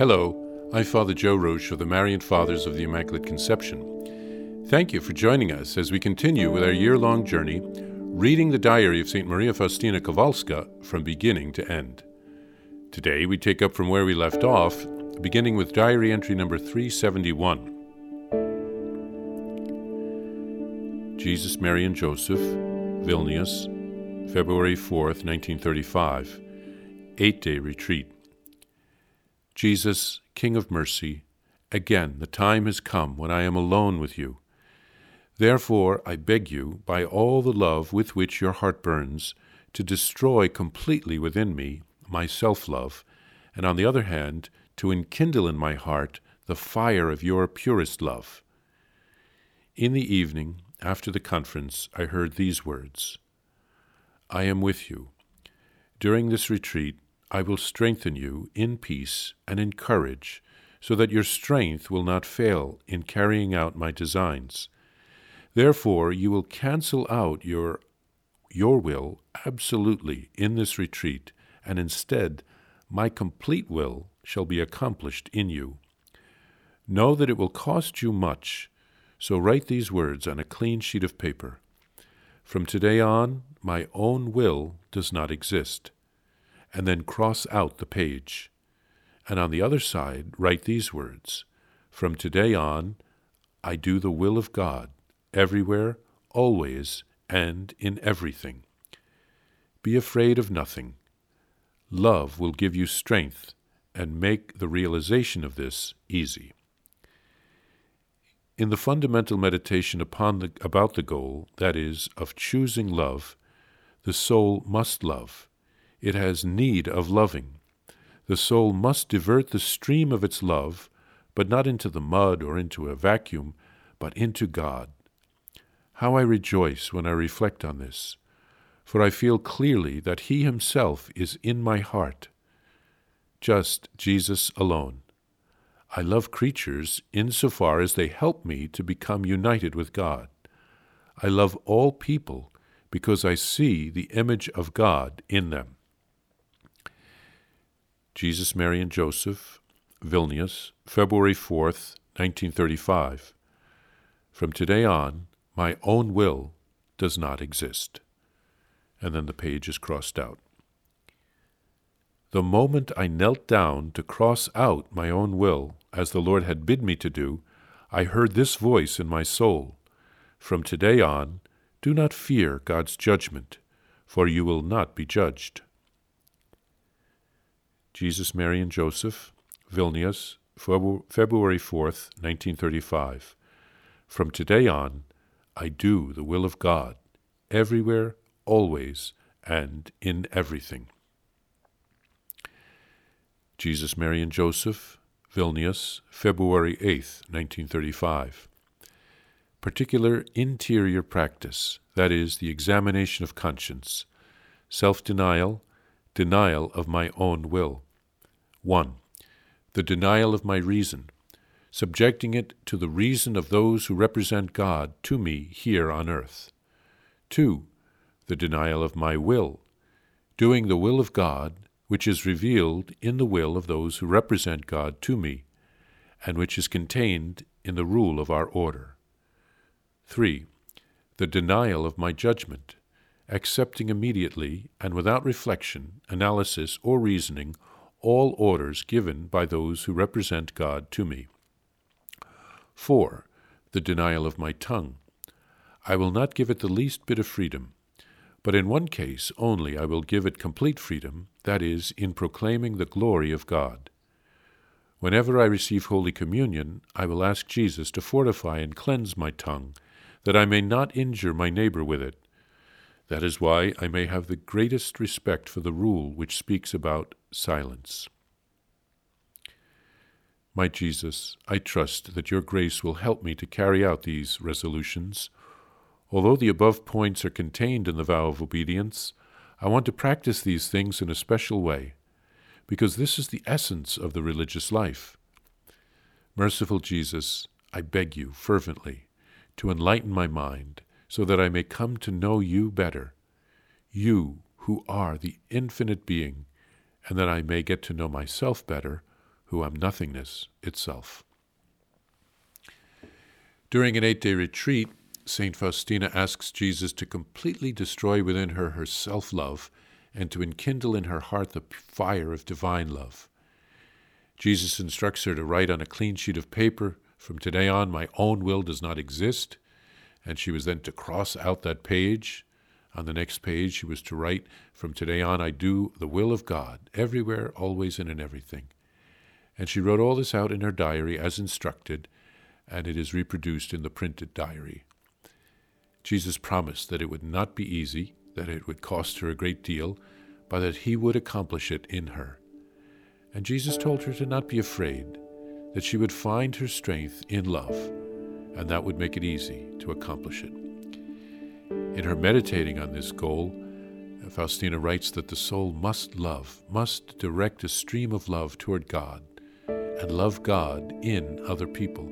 Hello, I'm Father Joe Roesch of the Marian Fathers of the Immaculate Conception. Thank you for joining us as we continue with our year long journey reading the diary of St. Maria Faustina Kowalska from beginning to end. Today we take up from where we left off, beginning with diary entry number 371. Jesus, Mary, and Joseph, Vilnius, February 4th, 1935. Eight day retreat. Jesus, King of mercy, again the time has come when I am alone with you. Therefore, I beg you, by all the love with which your heart burns, to destroy completely within me my self love, and on the other hand, to enkindle in my heart the fire of your purest love. In the evening, after the conference, I heard these words I am with you. During this retreat, I will strengthen you in peace and in courage, so that your strength will not fail in carrying out my designs. Therefore, you will cancel out your, your will absolutely in this retreat, and instead, my complete will shall be accomplished in you. Know that it will cost you much, so write these words on a clean sheet of paper. From today on, my own will does not exist and then cross out the page. And on the other side, write these words From today on, I do the will of God, everywhere, always, and in everything. Be afraid of nothing. Love will give you strength and make the realization of this easy. In the fundamental meditation upon the, about the goal, that is, of choosing love, the soul must love it has need of loving. The soul must divert the stream of its love, but not into the mud or into a vacuum, but into God. How I rejoice when I reflect on this, for I feel clearly that He Himself is in my heart. Just Jesus alone. I love creatures insofar as they help me to become united with God. I love all people because I see the image of God in them. Jesus, Mary, and Joseph, Vilnius, February 4th, 1935. From today on, my own will does not exist. And then the page is crossed out. The moment I knelt down to cross out my own will, as the Lord had bid me to do, I heard this voice in my soul From today on, do not fear God's judgment, for you will not be judged. Jesus, Mary, and Joseph, Vilnius, February 4th, 1935. From today on, I do the will of God, everywhere, always, and in everything. Jesus, Mary, and Joseph, Vilnius, February 8th, 1935. Particular interior practice, that is, the examination of conscience, self denial, denial of my own will. 1. The denial of my reason, subjecting it to the reason of those who represent God to me here on earth. 2. The denial of my will, doing the will of God, which is revealed in the will of those who represent God to me, and which is contained in the rule of our order. 3. The denial of my judgment, accepting immediately and without reflection, analysis, or reasoning all orders given by those who represent God to me. 4. The denial of my tongue. I will not give it the least bit of freedom, but in one case only I will give it complete freedom, that is, in proclaiming the glory of God. Whenever I receive Holy Communion, I will ask Jesus to fortify and cleanse my tongue, that I may not injure my neighbor with it. That is why I may have the greatest respect for the rule which speaks about silence. My Jesus, I trust that your grace will help me to carry out these resolutions. Although the above points are contained in the vow of obedience, I want to practice these things in a special way, because this is the essence of the religious life. Merciful Jesus, I beg you fervently to enlighten my mind so that I may come to know you better, you who are the infinite being and that I may get to know myself better, who am nothingness itself. During an eight day retreat, St. Faustina asks Jesus to completely destroy within her her self love and to enkindle in her heart the fire of divine love. Jesus instructs her to write on a clean sheet of paper, From today on, my own will does not exist. And she was then to cross out that page. On the next page, she was to write, From today on, I do the will of God, everywhere, always, and in everything. And she wrote all this out in her diary as instructed, and it is reproduced in the printed diary. Jesus promised that it would not be easy, that it would cost her a great deal, but that he would accomplish it in her. And Jesus told her to not be afraid, that she would find her strength in love, and that would make it easy to accomplish it. In her meditating on this goal, Faustina writes that the soul must love, must direct a stream of love toward God, and love God in other people.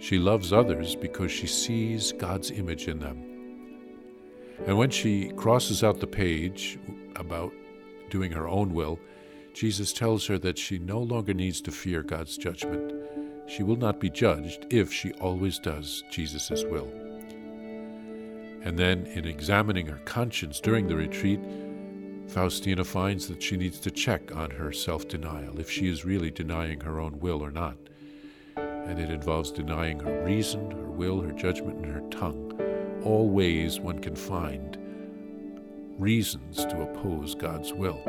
She loves others because she sees God's image in them. And when she crosses out the page about doing her own will, Jesus tells her that she no longer needs to fear God's judgment. She will not be judged if she always does Jesus' will. And then, in examining her conscience during the retreat, Faustina finds that she needs to check on her self denial, if she is really denying her own will or not. And it involves denying her reason, her will, her judgment, and her tongue, all ways one can find reasons to oppose God's will.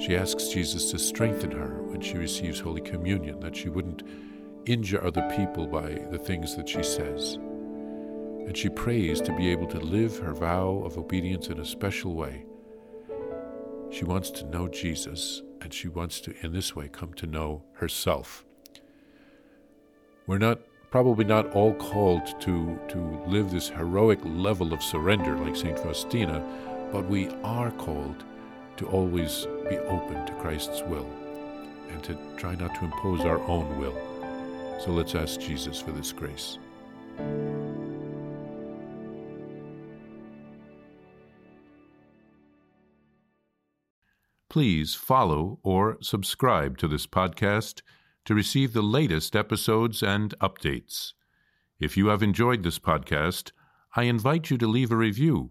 She asks Jesus to strengthen her when she receives Holy Communion, that she wouldn't injure other people by the things that she says. And she prays to be able to live her vow of obedience in a special way. She wants to know Jesus, and she wants to, in this way, come to know herself. We're not probably not all called to, to live this heroic level of surrender like St. Faustina, but we are called to always be open to Christ's will and to try not to impose our own will. So let's ask Jesus for this grace. Please follow or subscribe to this podcast to receive the latest episodes and updates. If you have enjoyed this podcast, I invite you to leave a review.